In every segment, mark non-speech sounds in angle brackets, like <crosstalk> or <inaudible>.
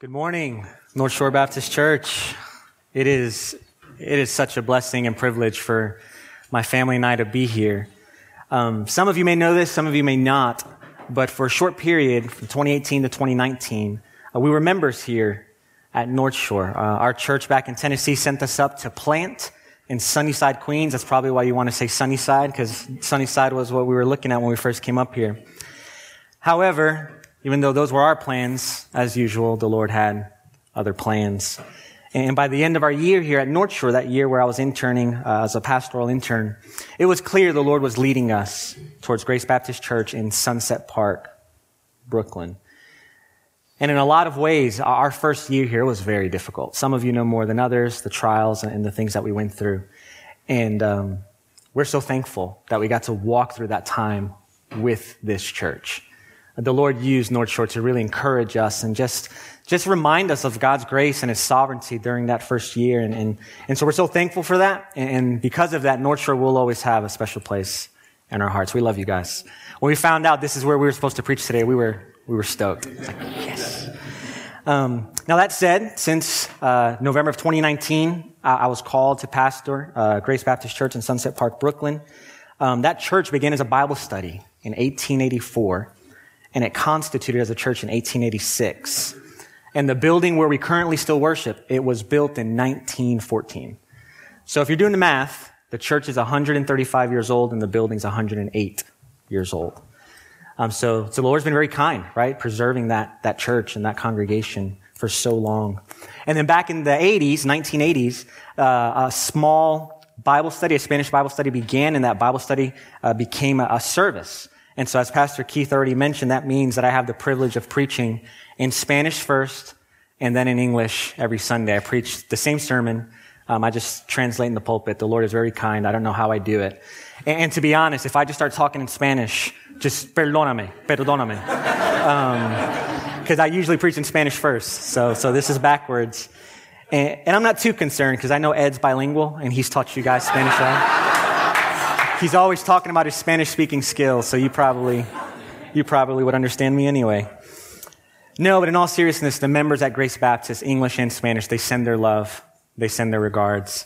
Good morning, North Shore Baptist Church. It is, it is such a blessing and privilege for my family and I to be here. Um, some of you may know this, some of you may not, but for a short period, from 2018 to 2019, uh, we were members here at North Shore. Uh, our church back in Tennessee sent us up to plant in Sunnyside, Queens. That's probably why you want to say Sunnyside, because Sunnyside was what we were looking at when we first came up here. However, even though those were our plans, as usual, the Lord had other plans. And by the end of our year here at North Shore, that year where I was interning uh, as a pastoral intern, it was clear the Lord was leading us towards Grace Baptist Church in Sunset Park, Brooklyn. And in a lot of ways, our first year here was very difficult. Some of you know more than others, the trials and the things that we went through. And um, we're so thankful that we got to walk through that time with this church the Lord used North Shore to really encourage us and just, just remind us of God's grace and His sovereignty during that first year. And, and, and so we're so thankful for that. And because of that, North Shore will always have a special place in our hearts. We love you guys. When we found out this is where we were supposed to preach today, we were, we were stoked. Like, yes. Um, now that said, since uh, November of 2019, I, I was called to pastor uh, Grace Baptist Church in Sunset Park, Brooklyn. Um, that church began as a Bible study in 1884 and it constituted as a church in 1886. And the building where we currently still worship, it was built in 1914. So if you're doing the math, the church is 135 years old and the building's 108 years old. Um, so, so the Lord's been very kind, right? Preserving that, that church and that congregation for so long. And then back in the 80s, 1980s, uh, a small Bible study, a Spanish Bible study began, and that Bible study uh, became a, a service. And so, as Pastor Keith already mentioned, that means that I have the privilege of preaching in Spanish first and then in English every Sunday. I preach the same sermon. Um, I just translate in the pulpit. The Lord is very kind. I don't know how I do it. And, and to be honest, if I just start talking in Spanish, just perdóname, perdóname. Because um, I usually preach in Spanish first. So, so this is backwards. And, and I'm not too concerned because I know Ed's bilingual and he's taught you guys Spanish, right? He's always talking about his Spanish speaking skills, so you probably, you probably would understand me anyway. No, but in all seriousness, the members at Grace Baptist, English and Spanish, they send their love, they send their regards.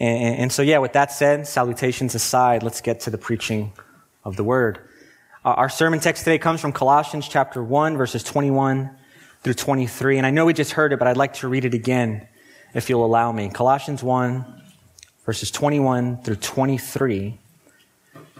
And, and so, yeah, with that said, salutations aside, let's get to the preaching of the word. Our sermon text today comes from Colossians chapter 1, verses 21 through 23. And I know we just heard it, but I'd like to read it again, if you'll allow me. Colossians 1, verses 21 through 23,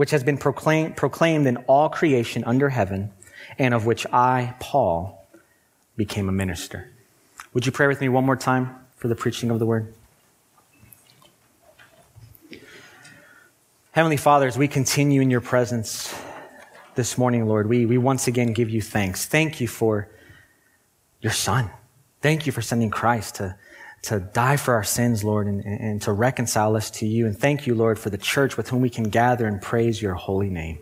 which has been proclaimed, proclaimed in all creation under heaven, and of which I, Paul, became a minister. Would you pray with me one more time for the preaching of the word? Heavenly Father, as we continue in your presence this morning, Lord, we, we once again give you thanks. Thank you for your Son. Thank you for sending Christ to to die for our sins, Lord, and, and to reconcile us to you. And thank you, Lord, for the church with whom we can gather and praise your holy name.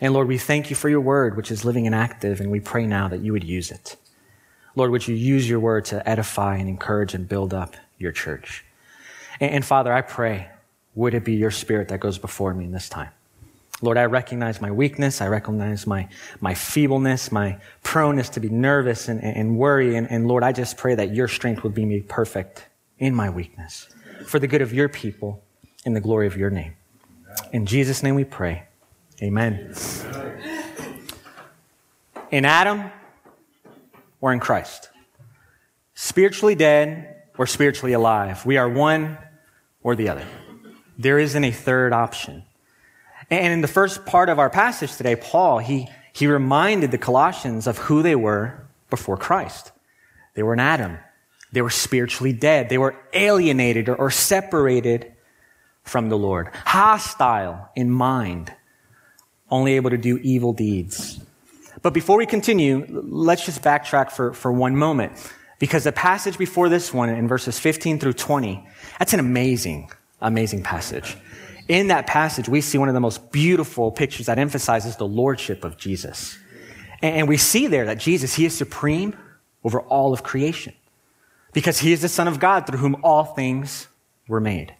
And Lord, we thank you for your word, which is living and active, and we pray now that you would use it. Lord, would you use your word to edify and encourage and build up your church? And, and Father, I pray, would it be your spirit that goes before me in this time? Lord, I recognize my weakness. I recognize my, my feebleness, my proneness to be nervous and, and worry. And, and Lord, I just pray that your strength would be made perfect in my weakness for the good of your people in the glory of your name. In Jesus' name we pray. Amen. In Adam or in Christ. Spiritually dead or spiritually alive. We are one or the other. There isn't a third option. And in the first part of our passage today, Paul, he, he reminded the Colossians of who they were before Christ. They were in Adam. They were spiritually dead. They were alienated or, or separated from the Lord, hostile in mind, only able to do evil deeds. But before we continue, let's just backtrack for, for one moment. Because the passage before this one in verses 15 through 20, that's an amazing, amazing passage. In that passage, we see one of the most beautiful pictures that emphasizes the lordship of Jesus. And we see there that Jesus, he is supreme over all of creation because he is the Son of God through whom all things were made.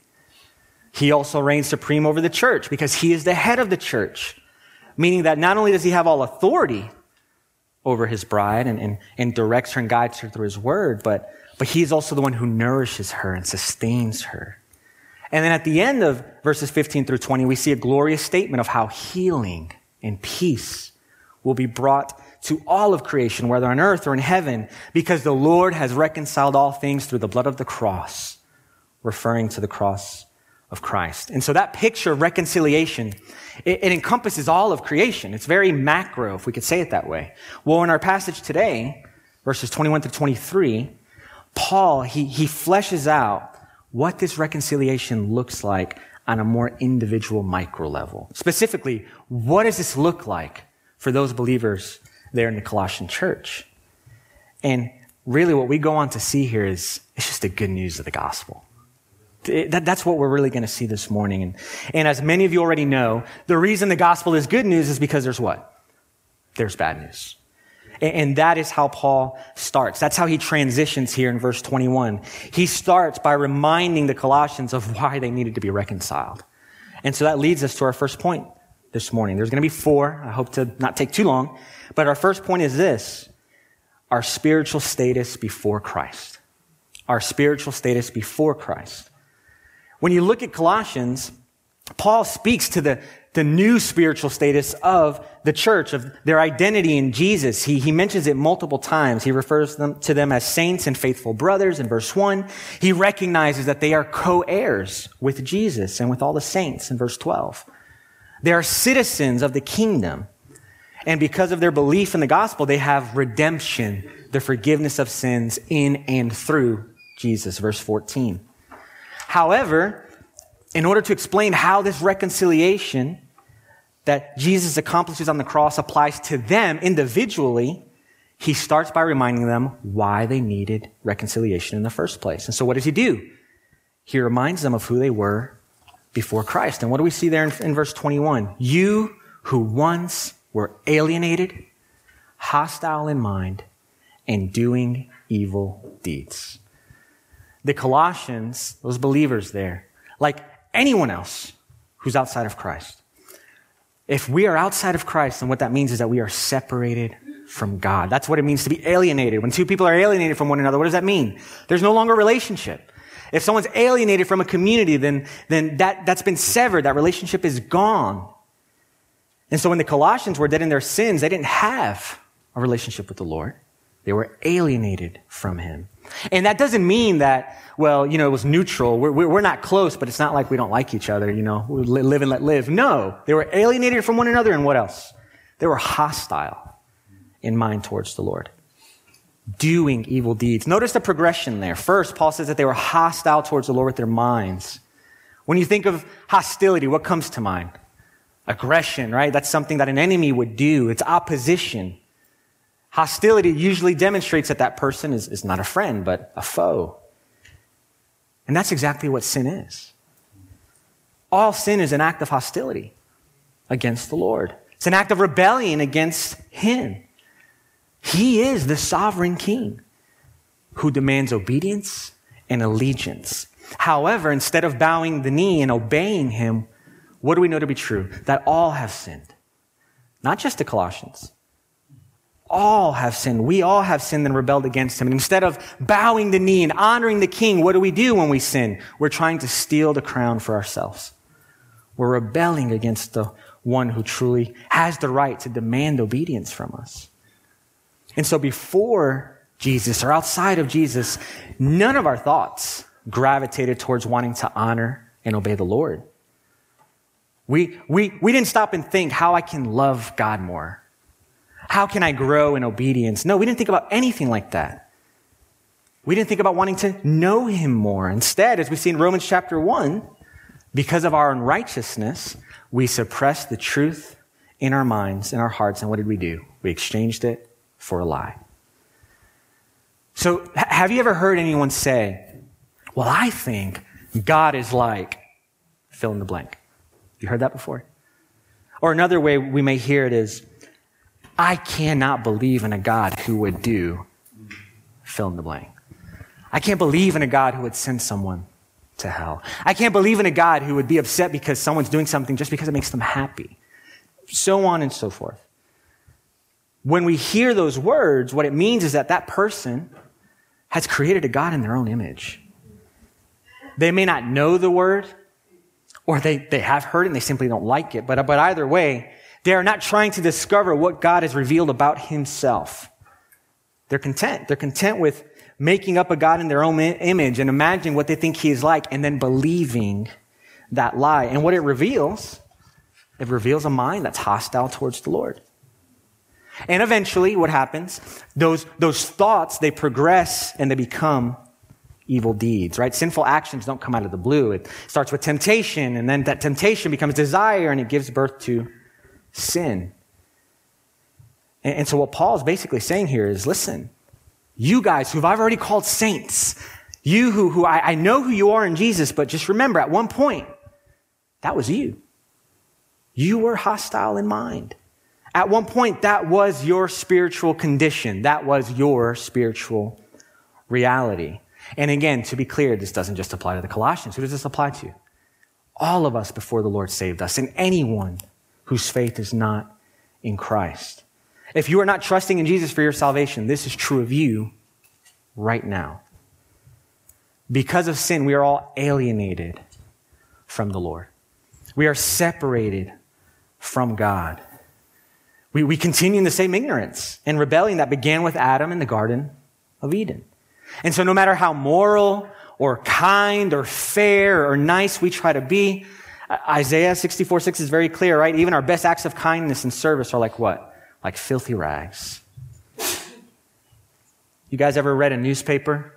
He also reigns supreme over the church because he is the head of the church, meaning that not only does he have all authority over his bride and, and, and directs her and guides her through his word, but, but he is also the one who nourishes her and sustains her. And then at the end of verses 15 through 20, we see a glorious statement of how healing and peace will be brought to all of creation, whether on earth or in heaven, because the Lord has reconciled all things through the blood of the cross, referring to the cross of Christ. And so that picture of reconciliation, it, it, encompasses all of creation. It's very macro, if we could say it that way. Well, in our passage today, verses 21 through 23, Paul, he, he fleshes out what this reconciliation looks like on a more individual micro level. Specifically, what does this look like for those believers there in the Colossian church? And really what we go on to see here is it's just the good news of the gospel. That, that's what we're really going to see this morning. And, and as many of you already know, the reason the gospel is good news is because there's what? There's bad news. And, that is how Paul starts. That's how he transitions here in verse 21. He starts by reminding the Colossians of why they needed to be reconciled. And so that leads us to our first point this morning. There's going to be four. I hope to not take too long. But our first point is this. Our spiritual status before Christ. Our spiritual status before Christ. When you look at Colossians, Paul speaks to the, the new spiritual status of the church, of their identity in Jesus. He, he mentions it multiple times. He refers them, to them as saints and faithful brothers in verse 1. He recognizes that they are co-heirs with Jesus and with all the saints in verse 12. They are citizens of the kingdom. And because of their belief in the gospel, they have redemption, the forgiveness of sins in and through Jesus. Verse 14. However, in order to explain how this reconciliation that Jesus accomplishes on the cross applies to them individually, he starts by reminding them why they needed reconciliation in the first place. And so what does he do? He reminds them of who they were before Christ. And what do we see there in, in verse 21? You who once were alienated, hostile in mind, and doing evil deeds the Colossians, those believers there, like anyone else who's outside of Christ. If we are outside of Christ, then what that means is that we are separated from God. That's what it means to be alienated. When two people are alienated from one another, what does that mean? There's no longer a relationship. If someone's alienated from a community, then, then that, that's been severed. That relationship is gone. And so when the Colossians were dead in their sins, they didn't have a relationship with the Lord. They were alienated from him. And that doesn't mean that, well, you know, it was neutral. We're, we're not close, but it's not like we don't like each other, you know, we live and let live. No, they were alienated from one another and what else? They were hostile in mind towards the Lord. Doing evil deeds. Notice the progression there. First, Paul says that they were hostile towards the Lord with their minds. When you think of hostility, what comes to mind? Aggression, right? That's something that an enemy would do. It's opposition. Hostility usually demonstrates that that person is, is not a friend, but a foe. And that's exactly what sin is. All sin is an act of hostility against the Lord. It's an act of rebellion against Him. He is the sovereign King who demands obedience and allegiance. However, instead of bowing the knee and obeying Him, what do we know to be true? That all have sinned. Not just the Colossians, all have sinned. We all have sinned and rebelled against him. And instead of bowing the knee and honoring the king, what do we do when we sin? We're trying to steal the crown for ourselves. We're rebelling against the one who truly has the right to demand obedience from us. And so before Jesus or outside of Jesus, none of our thoughts gravitated towards wanting to honor and obey the Lord. We, we, we didn't stop and think how I can love God more how can I grow in obedience? No, we didn't think about anything like that. We didn't think about wanting to know him more. Instead, as we see in Romans chapter 1, because of our unrighteousness, we suppressed the truth in our minds, in our hearts, and what did we do? We exchanged it for a lie. So, have you ever heard anyone say, Well, I think God is like fill in the blank? You heard that before? Or another way we may hear it is, I cannot believe in a God who would do fill in the blank. I can't believe in a God who would send someone to hell. I can't believe in a God who would be upset because someone's doing something just because it makes them happy. So on and so forth. When we hear those words, what it means is that that person has created a God in their own image. They may not know the word, or they, they have heard it and they simply don't like it, but, but either way, they are not trying to discover what God has revealed about himself. They're content. They're content with making up a God in their own image and imagining what they think he is like and then believing that lie. And what it reveals, it reveals a mind that's hostile towards the Lord. And eventually, what happens? Those, those thoughts, they progress and they become evil deeds, right? Sinful actions don't come out of the blue. It starts with temptation, and then that temptation becomes desire, and it gives birth to sin. And, and so, what Paul is basically saying here is listen, you guys who I've already called saints, you who, who I, I know who you are in Jesus, but just remember at one point, that was you. You were hostile in mind. At one point, that was your spiritual condition. That was your spiritual reality. And again, to be clear, this doesn't just apply to the Colossians. Who does this apply to? All of us before the Lord saved us, and anyone whose faith is not in Christ. If you are not trusting in Jesus for your salvation, this is true of you right now. Because of sin, we are all alienated from the Lord. We are separated from God. We, we continue in the same ignorance and rebellion that began with Adam in the Garden of Eden. And so no matter how moral or kind or fair or nice we try to be, Isaiah 64, 6 is very clear, right? Even our best acts of kindness and service are like what? like filthy rags. You guys ever read a newspaper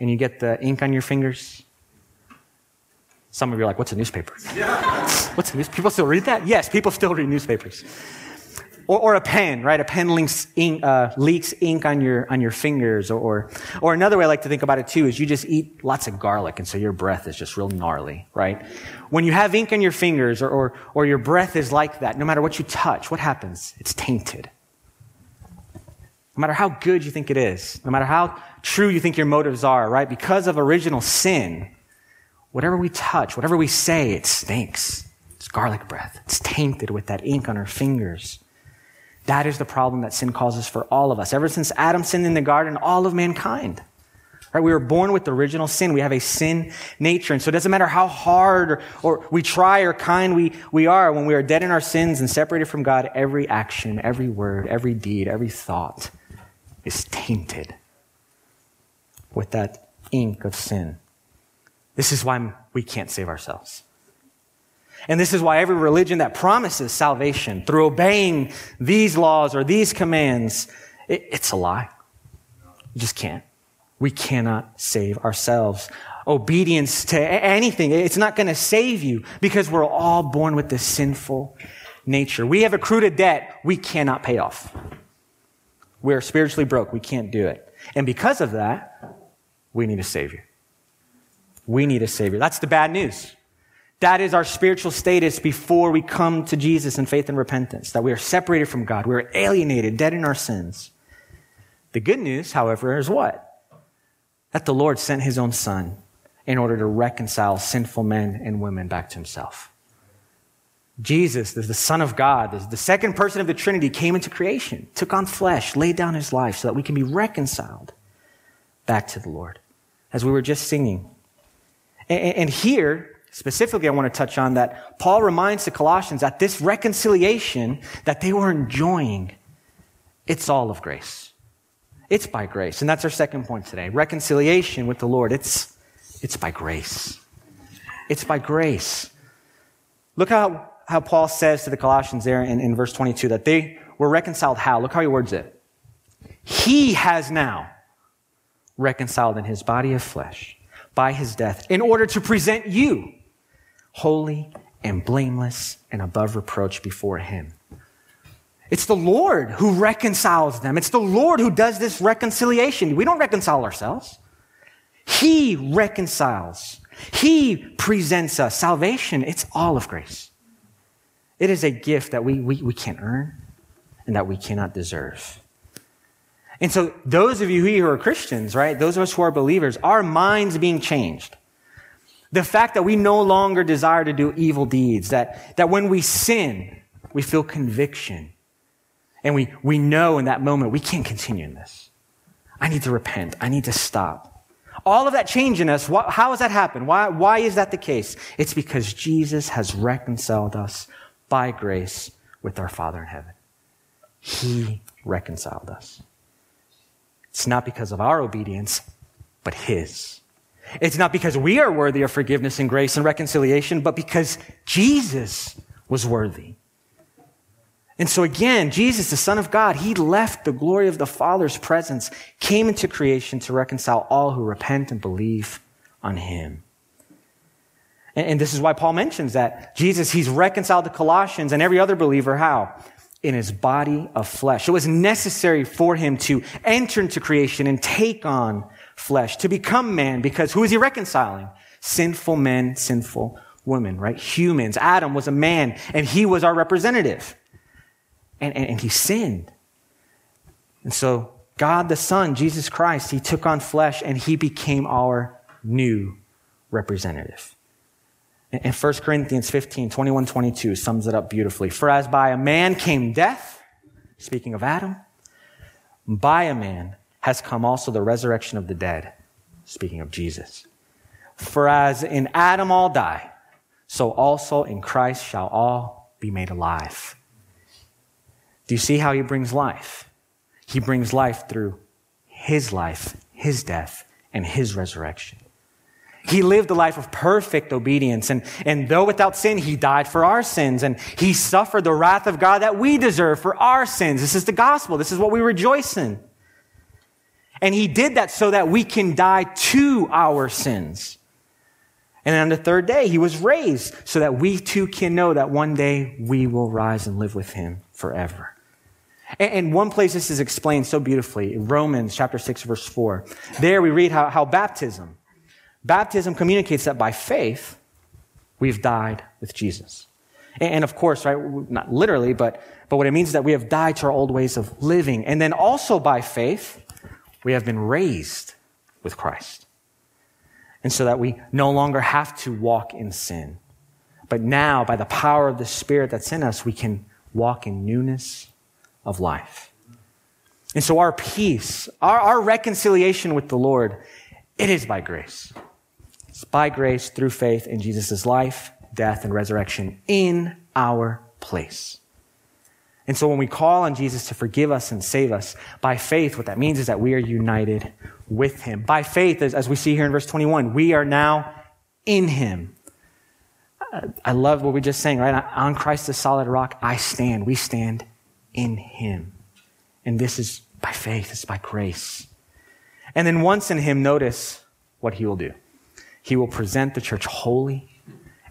and you get the ink on your fingers? Some of you are like, what's a newspaper? Yeah. what's a newspaper? People still read that? Yes, people still read newspapers. Or, or a pen, right? A pen ink, uh, leaks ink on your, on your fingers. Or, or, or another way I like to think about it too is you just eat lots of garlic and so your breath is just real gnarly, right? When you have ink on your fingers or, or, or your breath is like that, no matter what you touch, what happens? It's tainted. No matter how good you think it is, no matter how true you think your motives are, right? Because of original sin, whatever we touch, whatever we say, it stinks. It's garlic breath. It's tainted with that ink on our fingers. That is the problem that sin causes for all of us. Ever since Adam sinned in the garden, all of mankind. Right? We were born with original sin. We have a sin nature. And so it doesn't matter how hard or, or we try or kind we, we are when we are dead in our sins and separated from God, every action, every word, every deed, every thought is tainted with that ink of sin. This is why we can't save ourselves. And this is why every religion that promises salvation through obeying these laws or these commands, it, it's a lie. You just can't. We cannot save ourselves. Obedience to anything, it's not going to save you because we're all born with this sinful nature. We have accrued a debt we cannot pay off. We're spiritually broke. We can't do it. And because of that, we need a Savior. We need a Savior. That's the bad news. That is our spiritual status before we come to Jesus in faith and repentance, that we are separated from God. We are alienated, dead in our sins. The good news, however, is what? That the Lord sent his own son in order to reconcile sinful men and women back to himself. Jesus, the Son of God, the second person of the Trinity, came into creation, took on flesh, laid down his life so that we can be reconciled back to the Lord, as we were just singing. And here, Specifically, I want to touch on that Paul reminds the Colossians that this reconciliation that they were enjoying, it's all of grace. It's by grace. And that's our second point today. Reconciliation with the Lord. It's, it's by grace. It's by grace. Look how, how Paul says to the Colossians there in, in verse 22 that they were reconciled how? Look how he words it. He has now reconciled in his body of flesh by his death in order to present you holy and blameless and above reproach before him. It's the Lord who reconciles them. It's the Lord who does this reconciliation. We don't reconcile ourselves. He reconciles. He presents us. Salvation, it's all of grace. It is a gift that we, we, we can't earn and that we cannot deserve. And so, those of you who are Christians, right, those of us who are believers, our minds being changed. The fact that we no longer desire to do evil deeds, that, that when we sin, we feel conviction. And we, we know in that moment we can't continue in this. I need to repent. I need to stop. All of that change in us, how has that happened? Why, why is that the case? It's because Jesus has reconciled us by grace with our Father in heaven. He reconciled us. It's not because of our obedience, but His. It's not because we are worthy of forgiveness and grace and reconciliation, but because Jesus was worthy. And so again, Jesus, the Son of God, he left the glory of the Father's presence, came into creation to reconcile all who repent and believe on him. And, this is why Paul mentions that Jesus, he's reconciled the Colossians and every other believer. How? In his body of flesh. It was necessary for him to enter into creation and take on flesh, to become man, because who is he reconciling? Sinful men, sinful women, right? Humans. Adam was a man, and he was our representative. And, and, and he sinned. And so, God the Son, Jesus Christ, he took on flesh and he became our new representative. And 1 Corinthians 15, 21, 22 sums it up beautifully. For as by a man came death, speaking of Adam, by a man has come also the resurrection of the dead, speaking of Jesus. For as in Adam all die, so also in Christ shall all be made alive. Do you see how he brings life? He brings life through his life, his death, and his resurrection. He lived a life of perfect obedience. And, and though without sin, he died for our sins. And he suffered the wrath of God that we deserve for our sins. This is the gospel. This is what we rejoice in. And he did that so that we can die to our sins. And on the third day, he was raised so that we too can know that one day we will rise and live with him forever. And one place this is explained so beautifully, in Romans chapter 6, verse 4. There we read how, how baptism, Baptism communicates that by faith, we've died with Jesus. And of course, right, not literally, but, but what it means is that we have died to our old ways of living. And then also by faith, we have been raised with Christ. And so that we no longer have to walk in sin. But now, by the power of the Spirit that's in us, we can walk in newness of life. And so our peace, our, our reconciliation with the Lord, it is by grace. It's by grace through faith in Jesus' life, death, and resurrection in our place. And so when we call on Jesus to forgive us and save us, by faith, what that means is that we are united with him. By faith, as, as we see here in verse 21, we are now in him. I love what we just sang, right? On Christ the solid rock, I stand. We stand in him. And this is by faith, it's by grace. And then once in him, notice what he will do. He will present the church holy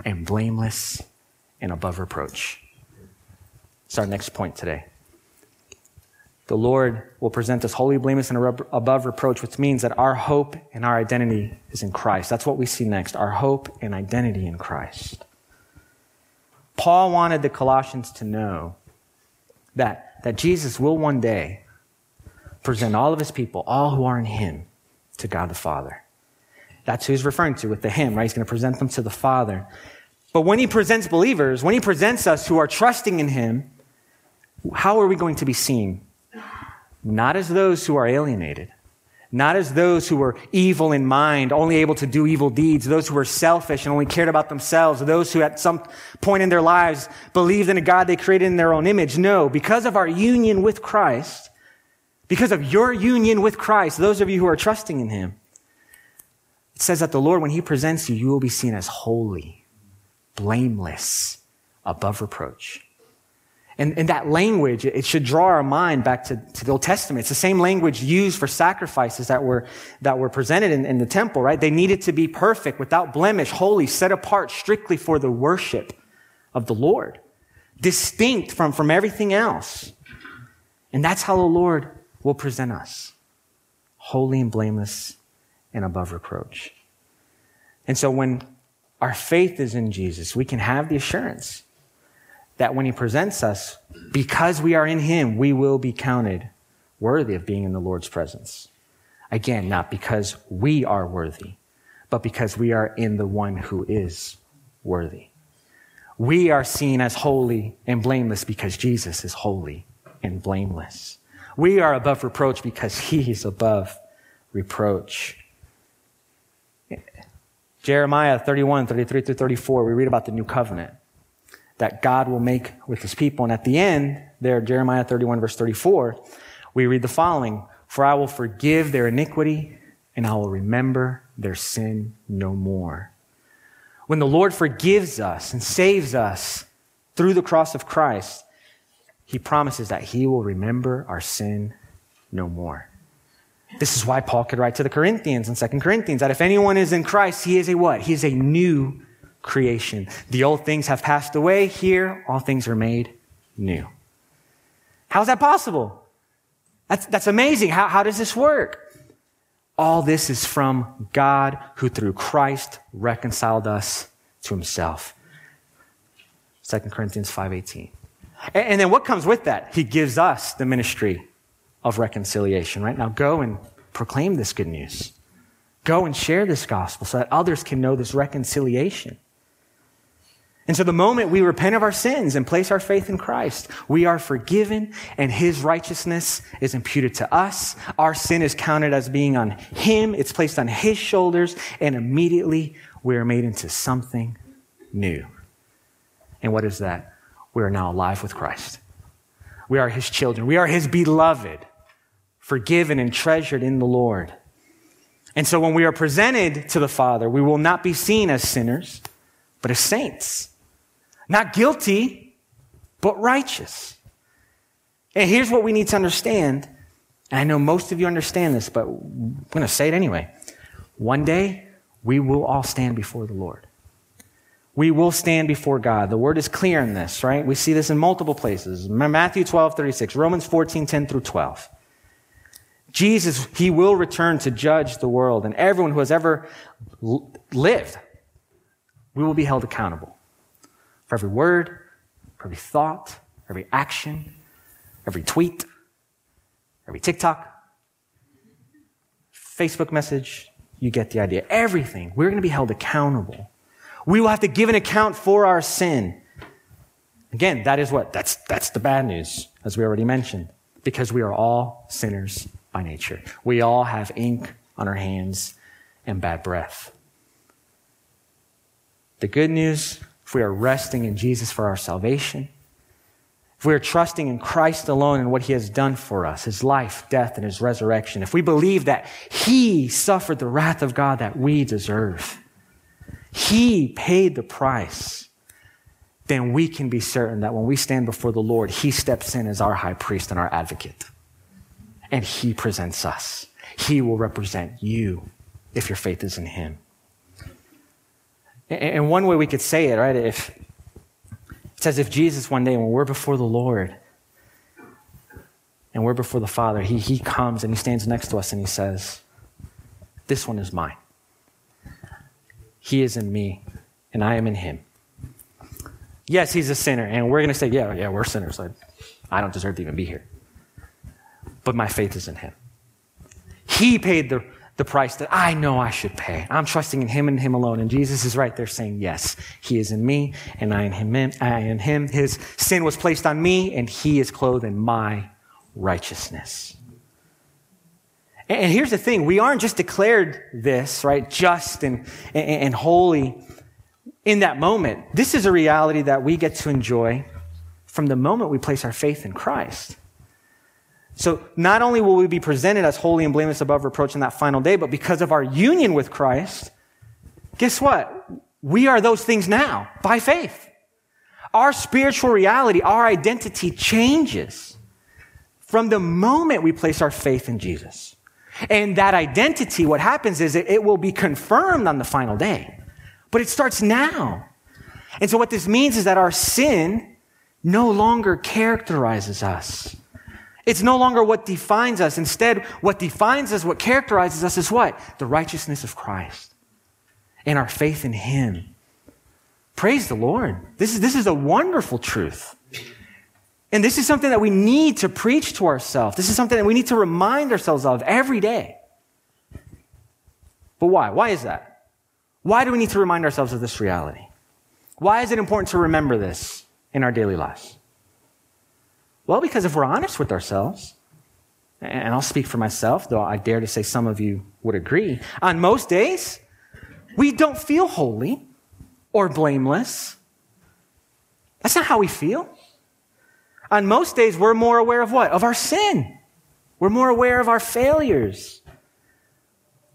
and blameless and above reproach. It's our next point today. The Lord will present us holy, blameless, and above reproach, which means that our hope and our identity is in Christ. That's what we see next our hope and identity in Christ. Paul wanted the Colossians to know that, that Jesus will one day present all of his people, all who are in him, to God the Father. That's who he's referring to with the him, right? He's going to present them to the Father. But when he presents believers, when he presents us who are trusting in him, how are we going to be seen? Not as those who are alienated, not as those who were evil in mind, only able to do evil deeds, those who were selfish and only cared about themselves, those who at some point in their lives believed in a God they created in their own image. No, because of our union with Christ, because of your union with Christ, those of you who are trusting in him, it says that the Lord, when He presents you, you will be seen as holy, blameless, above reproach. And, and that language, it should draw our mind back to, to the Old Testament. It's the same language used for sacrifices that were, that were presented in, in the temple, right? They needed to be perfect, without blemish, holy, set apart strictly for the worship of the Lord, distinct from, from everything else. And that's how the Lord will present us holy and blameless and above reproach. And so when our faith is in Jesus, we can have the assurance that when he presents us, because we are in him, we will be counted worthy of being in the Lord's presence. Again, not because we are worthy, but because we are in the one who is worthy. We are seen as holy and blameless because Jesus is holy and blameless. We are above reproach because <laughs> he is above reproach. Jeremiah 31, 33 through 34, we read about the new covenant that God will make with his people. And at the end, there, Jeremiah 31, verse 34, we read the following For I will forgive their iniquity, and I will remember their sin no more. When the Lord forgives us and saves us through the cross of Christ, he promises that he will remember our sin no more. This is why Paul could write to the Corinthians in 2 Corinthians that if anyone is in Christ, he is a what? He is a new creation. The old things have passed away. Here, all things are made new. How is that possible? That's, that's amazing. How, how does this work? All this is from God who through Christ reconciled us to himself. 2 Corinthians 5.18. And, and then what comes with that? He gives us the ministry of reconciliation, right? Now go and proclaim this good news. Go and share this gospel so that others can know this reconciliation. And so the moment we repent of our sins and place our faith in Christ, we are forgiven and his righteousness is imputed to us. Our sin is counted as being on him. It's placed on his shoulders and immediately we are made into something new. And what is that? We are now alive with Christ. We are his children. We are his beloved, forgiven and treasured in the Lord. And so when we are presented to the Father, we will not be seen as sinners, but as saints. Not guilty, but righteous. And here's what we need to understand. And I know most of you understand this, but I'm going to say it anyway. One day, we will all stand before the Lord. We will stand before God. The word is clear in this, right? We see this in multiple places. Matthew 12, 36, Romans 14, 10 through 12. Jesus, he will return to judge the world, and everyone who has ever lived, we will be held accountable for every word, for every thought, every action, every tweet, every TikTok, Facebook message. You get the idea. Everything. We're going to be held accountable. We will have to give an account for our sin. Again, that is what? That's, that's the bad news, as we already mentioned, because we are all sinners by nature. We all have ink on our hands and bad breath. The good news if we are resting in Jesus for our salvation, if we are trusting in Christ alone and what he has done for us, his life, death, and his resurrection, if we believe that he suffered the wrath of God that we deserve, he paid the price, then we can be certain that when we stand before the Lord, he steps in as our high priest and our advocate. And he presents us. He will represent you if your faith is in him. And one way we could say it, right, if it's as if Jesus one day, when we're before the Lord and we're before the Father, he, he comes and he stands next to us and he says, This one is mine. He is in me, and I am in him. Yes, he's a sinner, and we're going to say, Yeah, yeah, we're sinners. I, I don't deserve to even be here. But my faith is in him. He paid the the price that I know I should pay. I'm trusting in Him and Him alone. And Jesus is right there saying, Yes, He is in me, and I in Him. I in Him. His sin was placed on me, and He is clothed in my righteousness. And here's the thing we aren't just declared this, right, just and, and, and holy in that moment. This is a reality that we get to enjoy from the moment we place our faith in Christ. So not only will we be presented as holy and blameless above reproach in that final day, but because of our union with Christ, guess what? We are those things now by faith. Our spiritual reality, our identity changes from the moment we place our faith in Jesus. And that identity, what happens is it, it will be confirmed on the final day. But it starts now. And so what this means is that our sin no longer characterizes us. It's no longer what defines us. Instead, what defines us, what characterizes us is what? The righteousness of Christ and our faith in Him. Praise the Lord. This is, this is a wonderful truth. And this is something that we need to preach to ourselves. This is something that we need to remind ourselves of every day. But why? Why is that? Why do we need to remind ourselves of this reality? Why is it important to remember this in our daily lives? Well, because if we're honest with ourselves, and I'll speak for myself, though I dare to say some of you would agree, on most days, we don't feel holy or blameless. That's not how we feel. On most days, we're more aware of what? Of our sin. We're more aware of our failures.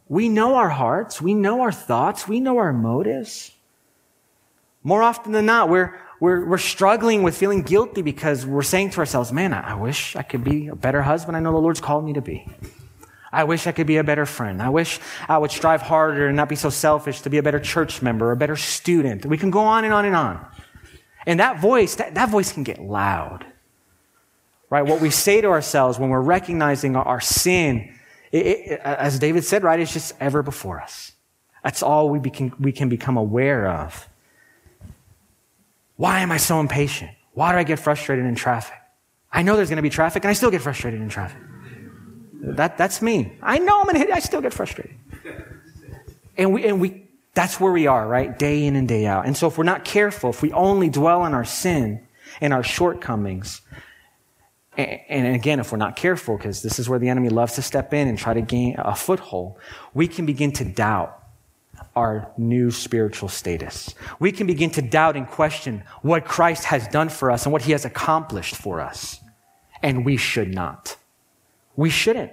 We know our hearts. We know our thoughts. We know our motives. More often than not, we're, we're, we're struggling with feeling guilty because we're saying to ourselves, man, I, wish I could be a better husband I know the Lord's called me to be. I wish I could be a better friend. I wish I would strive harder and not be so selfish to be a better church member, a better student. We can go on and on and on. And that voice, that, that voice can get loud. Right? What we say to ourselves when we're recognizing our, our sin, it, it, as David said, right, it's just ever before us. That's all we, can we can become aware of. Why am I so impatient? Why do I get frustrated in traffic? I know there's going to be traffic and I still get frustrated in traffic. That, that's me. I know I'm going to hit it. I still get frustrated. And we, and we, that's where we are, right? Day in and day out. And so if we're not careful, if we only dwell on our sin and our shortcomings, and again, if we're not careful, because this is where the enemy loves to step in and try to gain a foothold, we can begin to doubt our new spiritual status. We can begin to doubt and question what Christ has done for us and what he has accomplished for us. And we should not. We shouldn't.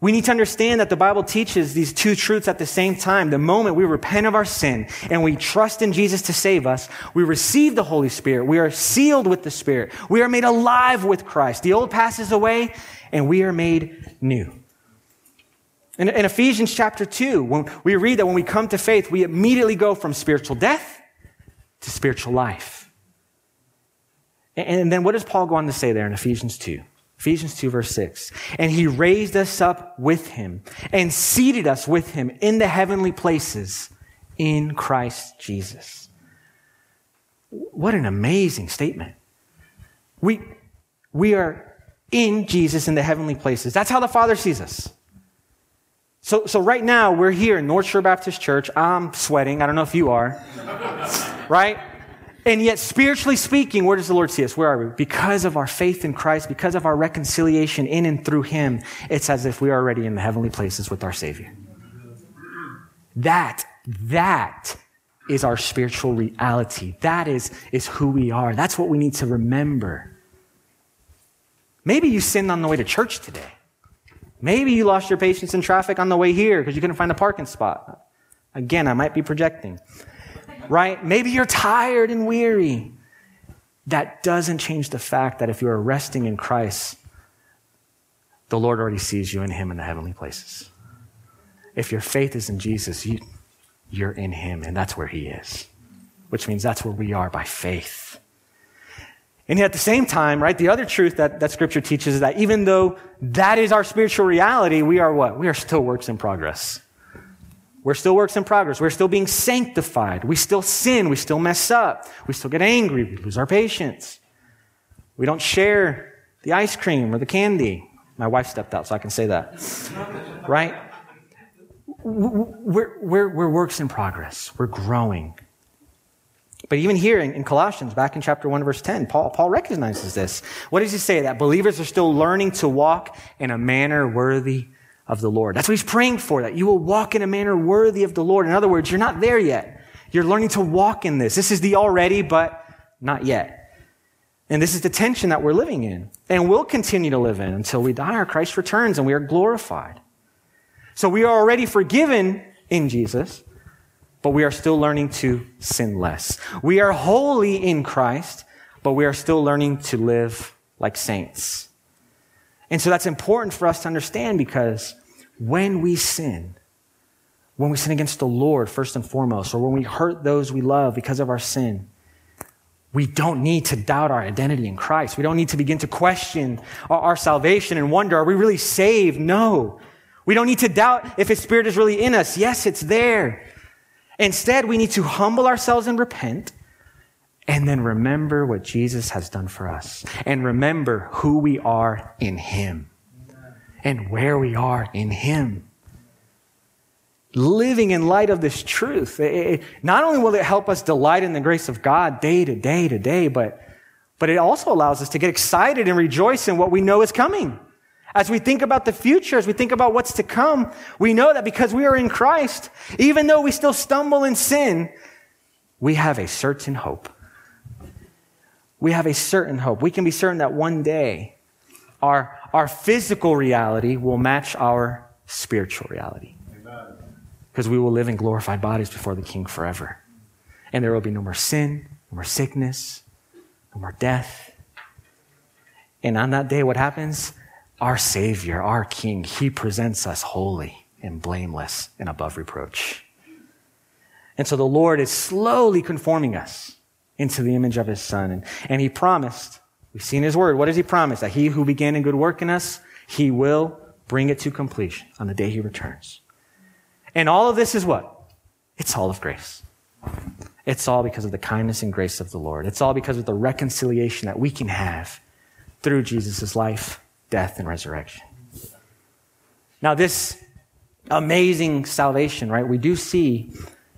We need to understand that the Bible teaches these two truths at the same time. The moment we repent of our sin and we trust in Jesus to save us, we receive the Holy Spirit. We are sealed with the Spirit. We are made alive with Christ. The old passes away and we are made new. In, in Ephesians chapter 2, when we read that when we come to faith, we immediately go from spiritual death to spiritual life. And, and then what does Paul go on to say there in Ephesians 2? Ephesians 2 verse 6. And he raised us up with him and seated us with him in the heavenly places in Christ Jesus. What an amazing statement. We, we are in Jesus in the heavenly places. That's how the Father sees us. So, so right now, we're here in North Shore Baptist Church. I'm sweating. I don't know if you are. right? And yet, spiritually speaking, where does the Lord see us? Where are we? Because of our faith in Christ, because of our reconciliation in and through Him, it's as if we are already in the heavenly places with our Savior. That, that is our spiritual reality. That is, is who we are. That's what we need to remember. Maybe you sinned on the way to church today. Maybe you lost your patience in traffic on the way here because you couldn't find a parking spot. Again, I might be projecting. Right? Maybe you're tired and weary. That doesn't change the fact that if you are resting in Christ, the Lord already sees you in Him in the heavenly places. If your faith is in Jesus, you, you're in Him, and that's where He is, which means that's where we are by faith. And yet at the same time, right, the other truth that, that scripture teaches is that even though that is our spiritual reality, we are what? We are still works in progress. We're still works in progress. We're still being sanctified. We still sin. We still mess up. We still get angry. We lose our patience. We don't share the ice cream or the candy. My wife stepped out, so I can say that. right? We're, we're, we're works in progress. We're growing. But even here in, in, Colossians, back in chapter 1, verse 10, Paul, Paul recognizes this. What does he say? That believers are still learning to walk in a manner worthy of the Lord. That's what he's praying for, that you will walk in a manner worthy of the Lord. In other words, you're not there yet. You're learning to walk in this. This is the already, but not yet. And this is the tension that we're living in and will continue to live in until we die or Christ returns and we are glorified. So we are already forgiven in Jesus but we are still learning to sin less. We are holy in Christ, but we are still learning to live like saints. And so that's important for us to understand because when we sin, when we sin against the Lord, first and foremost, or when we hurt those we love because of our sin, we don't need to doubt our identity in Christ. We don't need to begin to question our, our, salvation and wonder, are we really saved? No. We don't need to doubt if His Spirit is really in us. Yes, it's there. Instead, we need to humble ourselves and repent and then remember what Jesus has done for us and remember who we are in Him and where we are in Him. Living in light of this truth, it, it, not only will it help us delight in the grace of God day to day to day, but, but it also allows us to get excited and rejoice in what we know is coming. As we think about the future, as we think about what's to come, we know that because we are in Christ, even though we still stumble in sin, we have a certain hope. We have a certain hope. We can be certain that one day our, our physical reality will match our spiritual reality. Because we will live in glorified bodies before the King forever. And there will be no more sin, no more sickness, no more death. And on that day, what happens? Our Savior, our King, He presents us holy and blameless and above reproach. And so the Lord is slowly conforming us into the image of His Son. And, and He promised, we've seen His word. What does He promise? That He who began a good work in us, He will bring it to completion on the day He returns. And all of this is what? It's all of grace. It's all because of the kindness and grace of the Lord. It's all because of the reconciliation that we can have through Jesus' life death, and resurrection. Now, this amazing salvation, right, we do see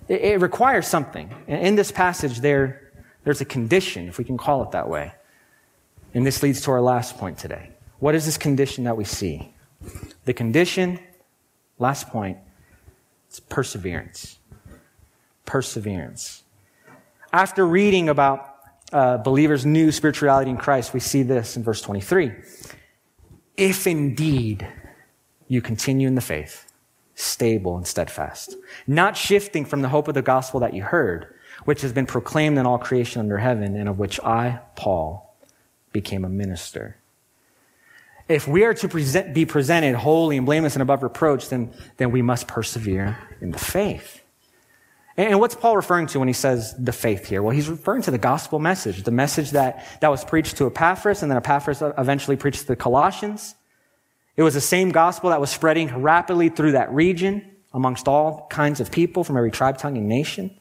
it, it requires something. In this passage, there, there's a condition, if we can call it that way. And this leads to our last point today. What is this condition that we see? The condition, last point, it's perseverance. Perseverance. After reading about uh, believers' new spirituality in Christ, we see this in verse 23 if indeed you continue in the faith, stable and steadfast, not shifting from the hope of the gospel that you heard, which has been proclaimed in all creation under heaven, and of which I, Paul, became a minister. If we are to present, be presented holy and blameless and above reproach, then, then we must persevere in the faith. And what's Paul referring to when he says the faith here? Well, he's referring to the gospel message, the message that, that was preached to Epaphras and then Epaphras eventually preached to the Colossians. It was the same gospel that was spreading rapidly through that region amongst all kinds of people from every tribe, tongue, and nation.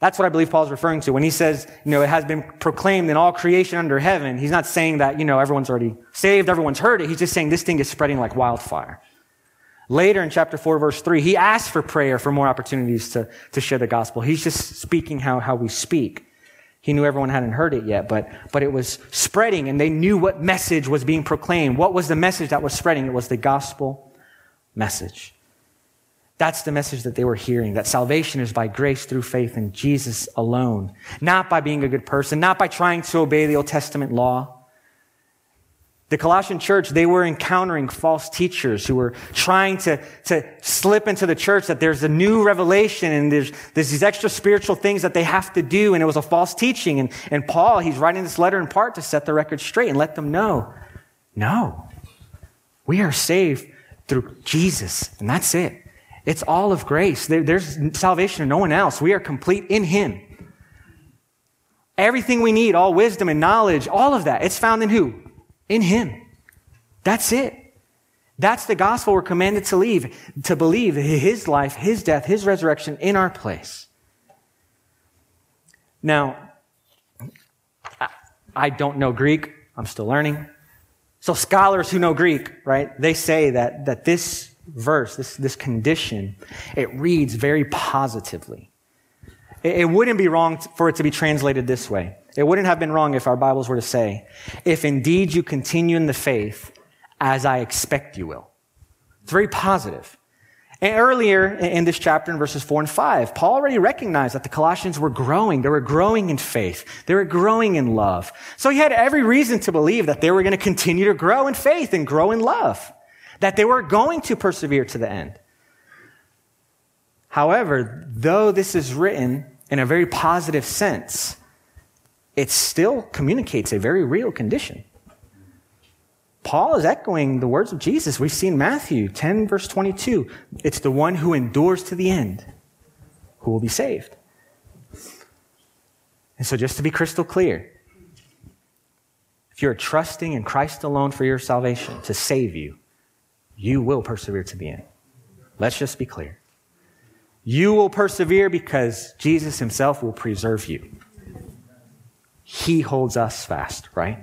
That's what I believe Paul's referring to when he says, you know, it has been proclaimed in all creation under heaven. He's not saying that, you know, everyone's already saved, everyone's heard it. He's just saying this thing is spreading like wildfire. Later in chapter 4, verse 3, he asks for prayer for more opportunities to, to share the gospel. He's just speaking how, how we speak. He knew everyone hadn't heard it yet, but, but it was spreading and they knew what message was being proclaimed. What was the message that was spreading? It was the gospel message. That's the message that they were hearing, that salvation is by grace through faith in Jesus alone, not by being a good person, not by trying to obey the Old Testament law. The Colossian church, they were encountering false teachers who were trying to, to slip into the church that there's a new revelation and there's, there's these extra spiritual things that they have to do. And it was a false teaching. And, and Paul, he's writing this letter in part to set the record straight and let them know, no, we are saved through Jesus. And that's it. It's all of grace. There, there's salvation in no one else. We are complete in Him. Everything we need, all wisdom and knowledge, all of that, it's found in who? In Him. That's it. That's the gospel we're commanded to leave, to believe His life, His death, His resurrection in our place. Now, I don't know Greek. I'm still learning. So scholars who know Greek, right, they say that, that this verse, this, this condition, it reads very positively. It, it wouldn't be wrong for it to be translated this way. It wouldn't have been wrong if our Bibles were to say, if indeed you continue in the faith as I expect you will. It's very positive. And earlier in this chapter, in verses 4 and 5, Paul already recognized that the Colossians were growing. They were growing in faith. They were growing in love. So he had every reason to believe that they were going to continue to grow in faith and grow in love. That they were going to persevere to the end. However, though this is written in a very positive sense, it still communicates a very real condition. Paul is echoing the words of Jesus. We've seen Matthew 10, verse 22. It's the one who endures to the end who will be saved. And so, just to be crystal clear, if you're trusting in Christ alone for your salvation to save you, you will persevere to the end. Let's just be clear. You will persevere because Jesus himself will preserve you. He holds us fast, right?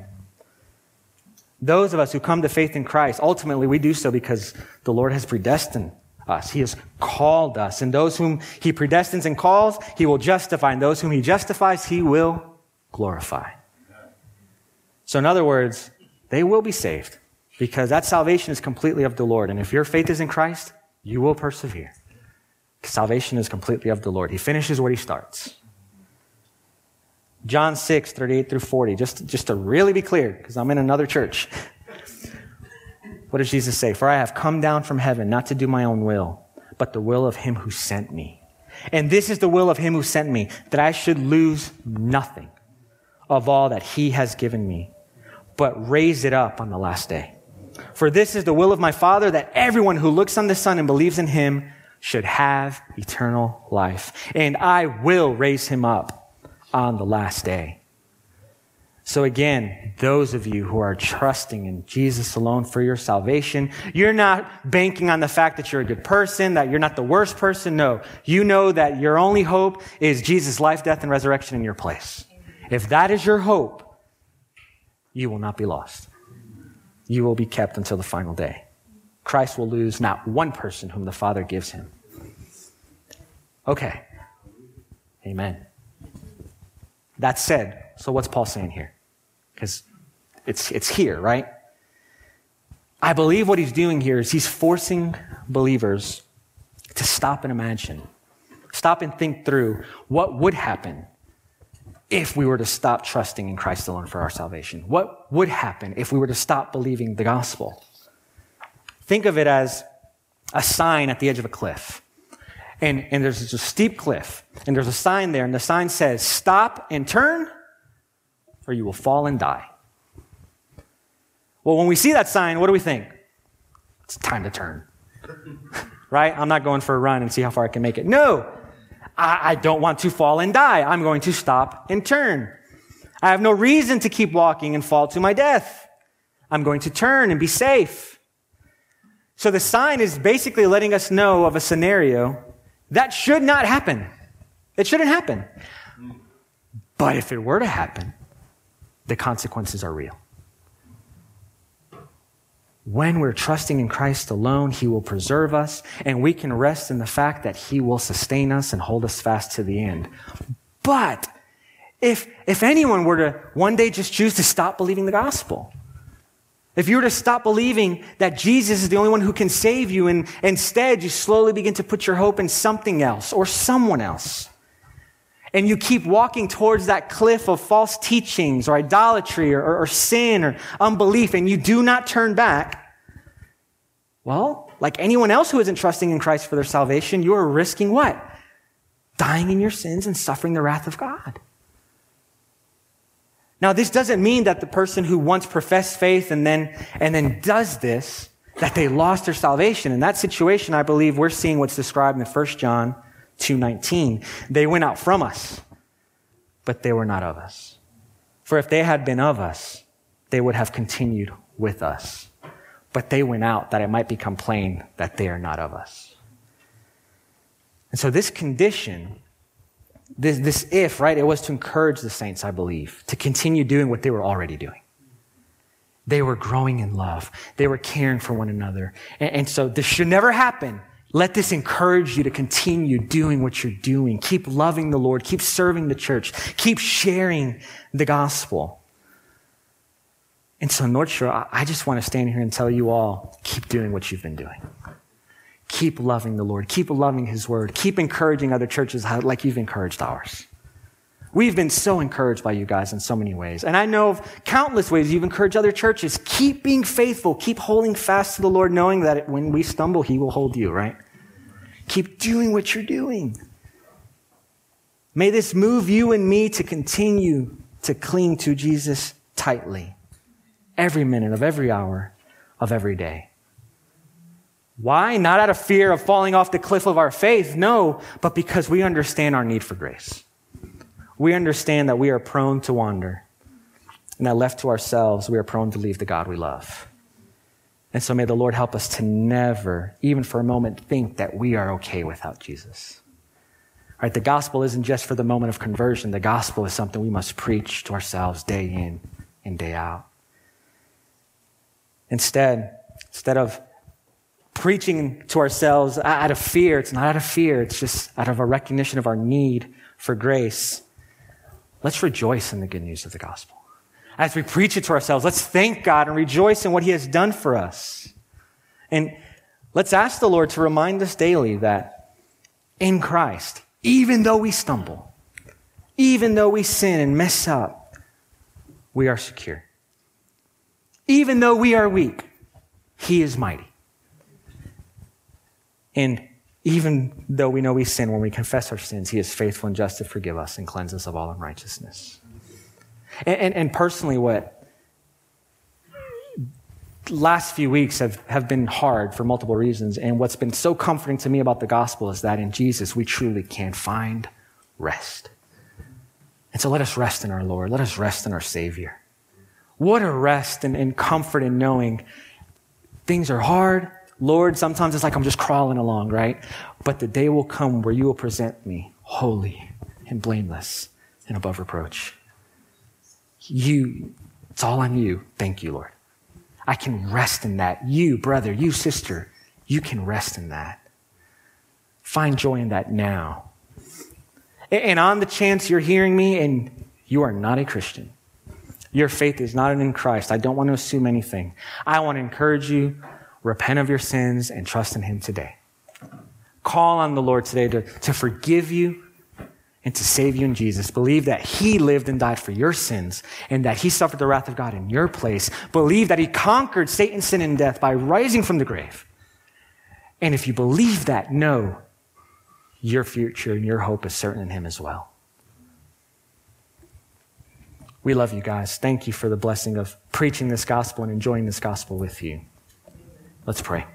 Those of us who come to faith in Christ, ultimately we do so because the Lord has predestined us. He has called us. And those whom he predestines and calls, he will justify. And those whom he justifies, he will glorify. So, in other words, they will be saved because that salvation is completely of the Lord. And if your faith is in Christ, you will persevere. Salvation is completely of the Lord. He finishes what he starts. John 6, 38 through 40, just, just to really be clear, because I'm in another church. What does Jesus say? For I have come down from heaven not to do my own will, but the will of him who sent me. And this is the will of him who sent me, that I should lose nothing of all that he has given me, but raise it up on the last day. For this is the will of my Father, that everyone who looks on the Son and believes in him should have eternal life. And I will raise him up on the last day. So again, those of you who are trusting in Jesus alone for your salvation, you're not banking on the fact that you're a good person, that you're not the worst person. No, you know that your only hope is Jesus' life, death, and resurrection in your place. If that is your hope, you will not be lost. You will be kept until the final day. Christ will lose not one person whom the Father gives him. Okay. Amen. That said, so what's Paul saying here? Because it's, it's here, right? I believe what he's doing here is he's forcing believers to stop and imagine, stop and think through what would happen if we were to stop trusting in Christ alone for our salvation. What would happen if we were to stop believing the gospel? Think of it as a sign at the edge of a cliff. And, and there's a steep cliff, and there's a sign there, and the sign says, Stop and turn, or you will fall and die. Well, when we see that sign, what do we think? It's time to turn. <laughs> right? I'm not going for a run and see how far I can make it. No, I, I don't want to fall and die. I'm going to stop and turn. I have no reason to keep walking and fall to my death. I'm going to turn and be safe. So the sign is basically letting us know of a scenario that should not happen. It shouldn't happen. But if it were to happen, the consequences are real. When we're trusting in Christ alone, He will preserve us, and we can rest in the fact that He will sustain us and hold us fast to the end. But if, if anyone were to one day just choose to stop believing the gospel, if you were to stop believing that Jesus is the only one who can save you and instead you slowly begin to put your hope in something else or someone else, and you keep walking towards that cliff of false teachings or idolatry or, or, or sin or unbelief and you do not turn back, well, like anyone else who isn't trusting in Christ for their salvation, you are risking what? Dying in your sins and suffering the wrath of God. Now, this doesn't mean that the person who once professed faith and then, and then does this, that they lost their salvation. In that situation, I believe we're seeing what's described in 1 John 2.19. They went out from us, but they were not of us. For if they had been of us, they would have continued with us. But they went out that it might become plain that they are not of us. And so this condition, this, this if, right, it was to encourage the saints, I believe, to continue doing what they were already doing. They were growing in love. They were caring for one another. And, and so this should never happen let this encourage you to continue doing what you're doing. Keep loving the Lord. Keep serving the church. Keep sharing the gospel. And so, North Shore, I just want to stand here and tell you all keep doing what you've been doing. Keep loving the Lord. Keep loving His word. Keep encouraging other churches like you've encouraged ours. We've been so encouraged by you guys in so many ways. And I know of countless ways you've encouraged other churches. Keep being faithful. Keep holding fast to the Lord, knowing that when we stumble, He will hold you, right? Keep doing what you're doing. May this move you and me to continue to cling to Jesus tightly every minute of every hour of every day. Why? Not out of fear of falling off the cliff of our faith, no, but because we understand our need for grace. we understand that we are prone to wander and that left to ourselves, we are prone to leave the God we love. And so may the Lord help us to never, even for a moment, think that we are okay without Jesus. Right? The gospel isn't just for the moment of conversion. The gospel is something we must preach to ourselves day in and day out. Instead, instead of preaching to ourselves out of fear, it's not out of fear, it's just out of a recognition of our need for grace. Let's rejoice in the good news of the gospel. As we preach it to ourselves, let's thank God and rejoice in what He has done for us. And let's ask the Lord to remind us daily that in Christ, even though we stumble, even though we sin and mess up, we are secure. Even though we are weak, He is mighty. And even though we know we sin, when we confess our sins, He is faithful and just to forgive us and cleanse us of all unrighteousness. And, and, and personally, what last few weeks have, have been hard for multiple reasons. And what's been so comforting to me about the gospel is that in Jesus, we truly can find rest. And so let us rest in our Lord. Let us rest in our Savior. What a rest and, and comfort in knowing things are hard. Lord, sometimes it's like I'm just crawling along, right? But the day will come where you will present me holy and blameless and above reproach. You, it's all on you. Thank you, Lord. I can rest in that. You, brother, you, sister, you can rest in that. Find joy in that now. And on the chance you're hearing me and you are not a Christian, your faith is not in Christ, I don't want to assume anything. I want to encourage you, repent of your sins and trust in Him today. Call on the Lord today to, to forgive you and to save you in Jesus. Believe that He lived and died for your sins and that He suffered the wrath of God in your place. Believe that He conquered Satan, sin, and death by rising from the grave. And if you believe that, know your future and your hope is certain in Him as well. We love you guys. Thank you for the blessing of preaching this gospel and enjoying this gospel with you. Let's pray.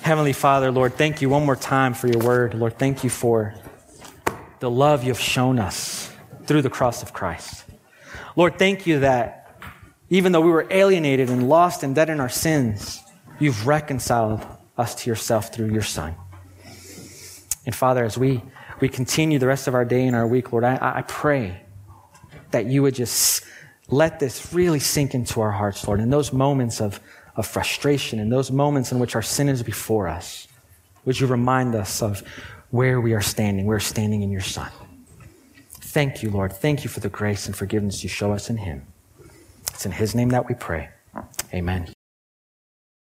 Heavenly Father, Lord, thank you one more time for your word. Lord, thank you for the love you've shown us through the cross of Christ. Lord, thank you that even though we were alienated and lost and dead in our sins, you've reconciled us to yourself through your Son. And Father, as we, we continue the rest of our day and our week, Lord, I, I pray that you would just let this really sink into our hearts, Lord, in those moments of of frustration, in those moments in which our sin is before us, would you remind us of where we are standing? We're standing in your Son. Thank you, Lord. Thank you for the grace and forgiveness you show us in Him. It's in His name that we pray. Amen.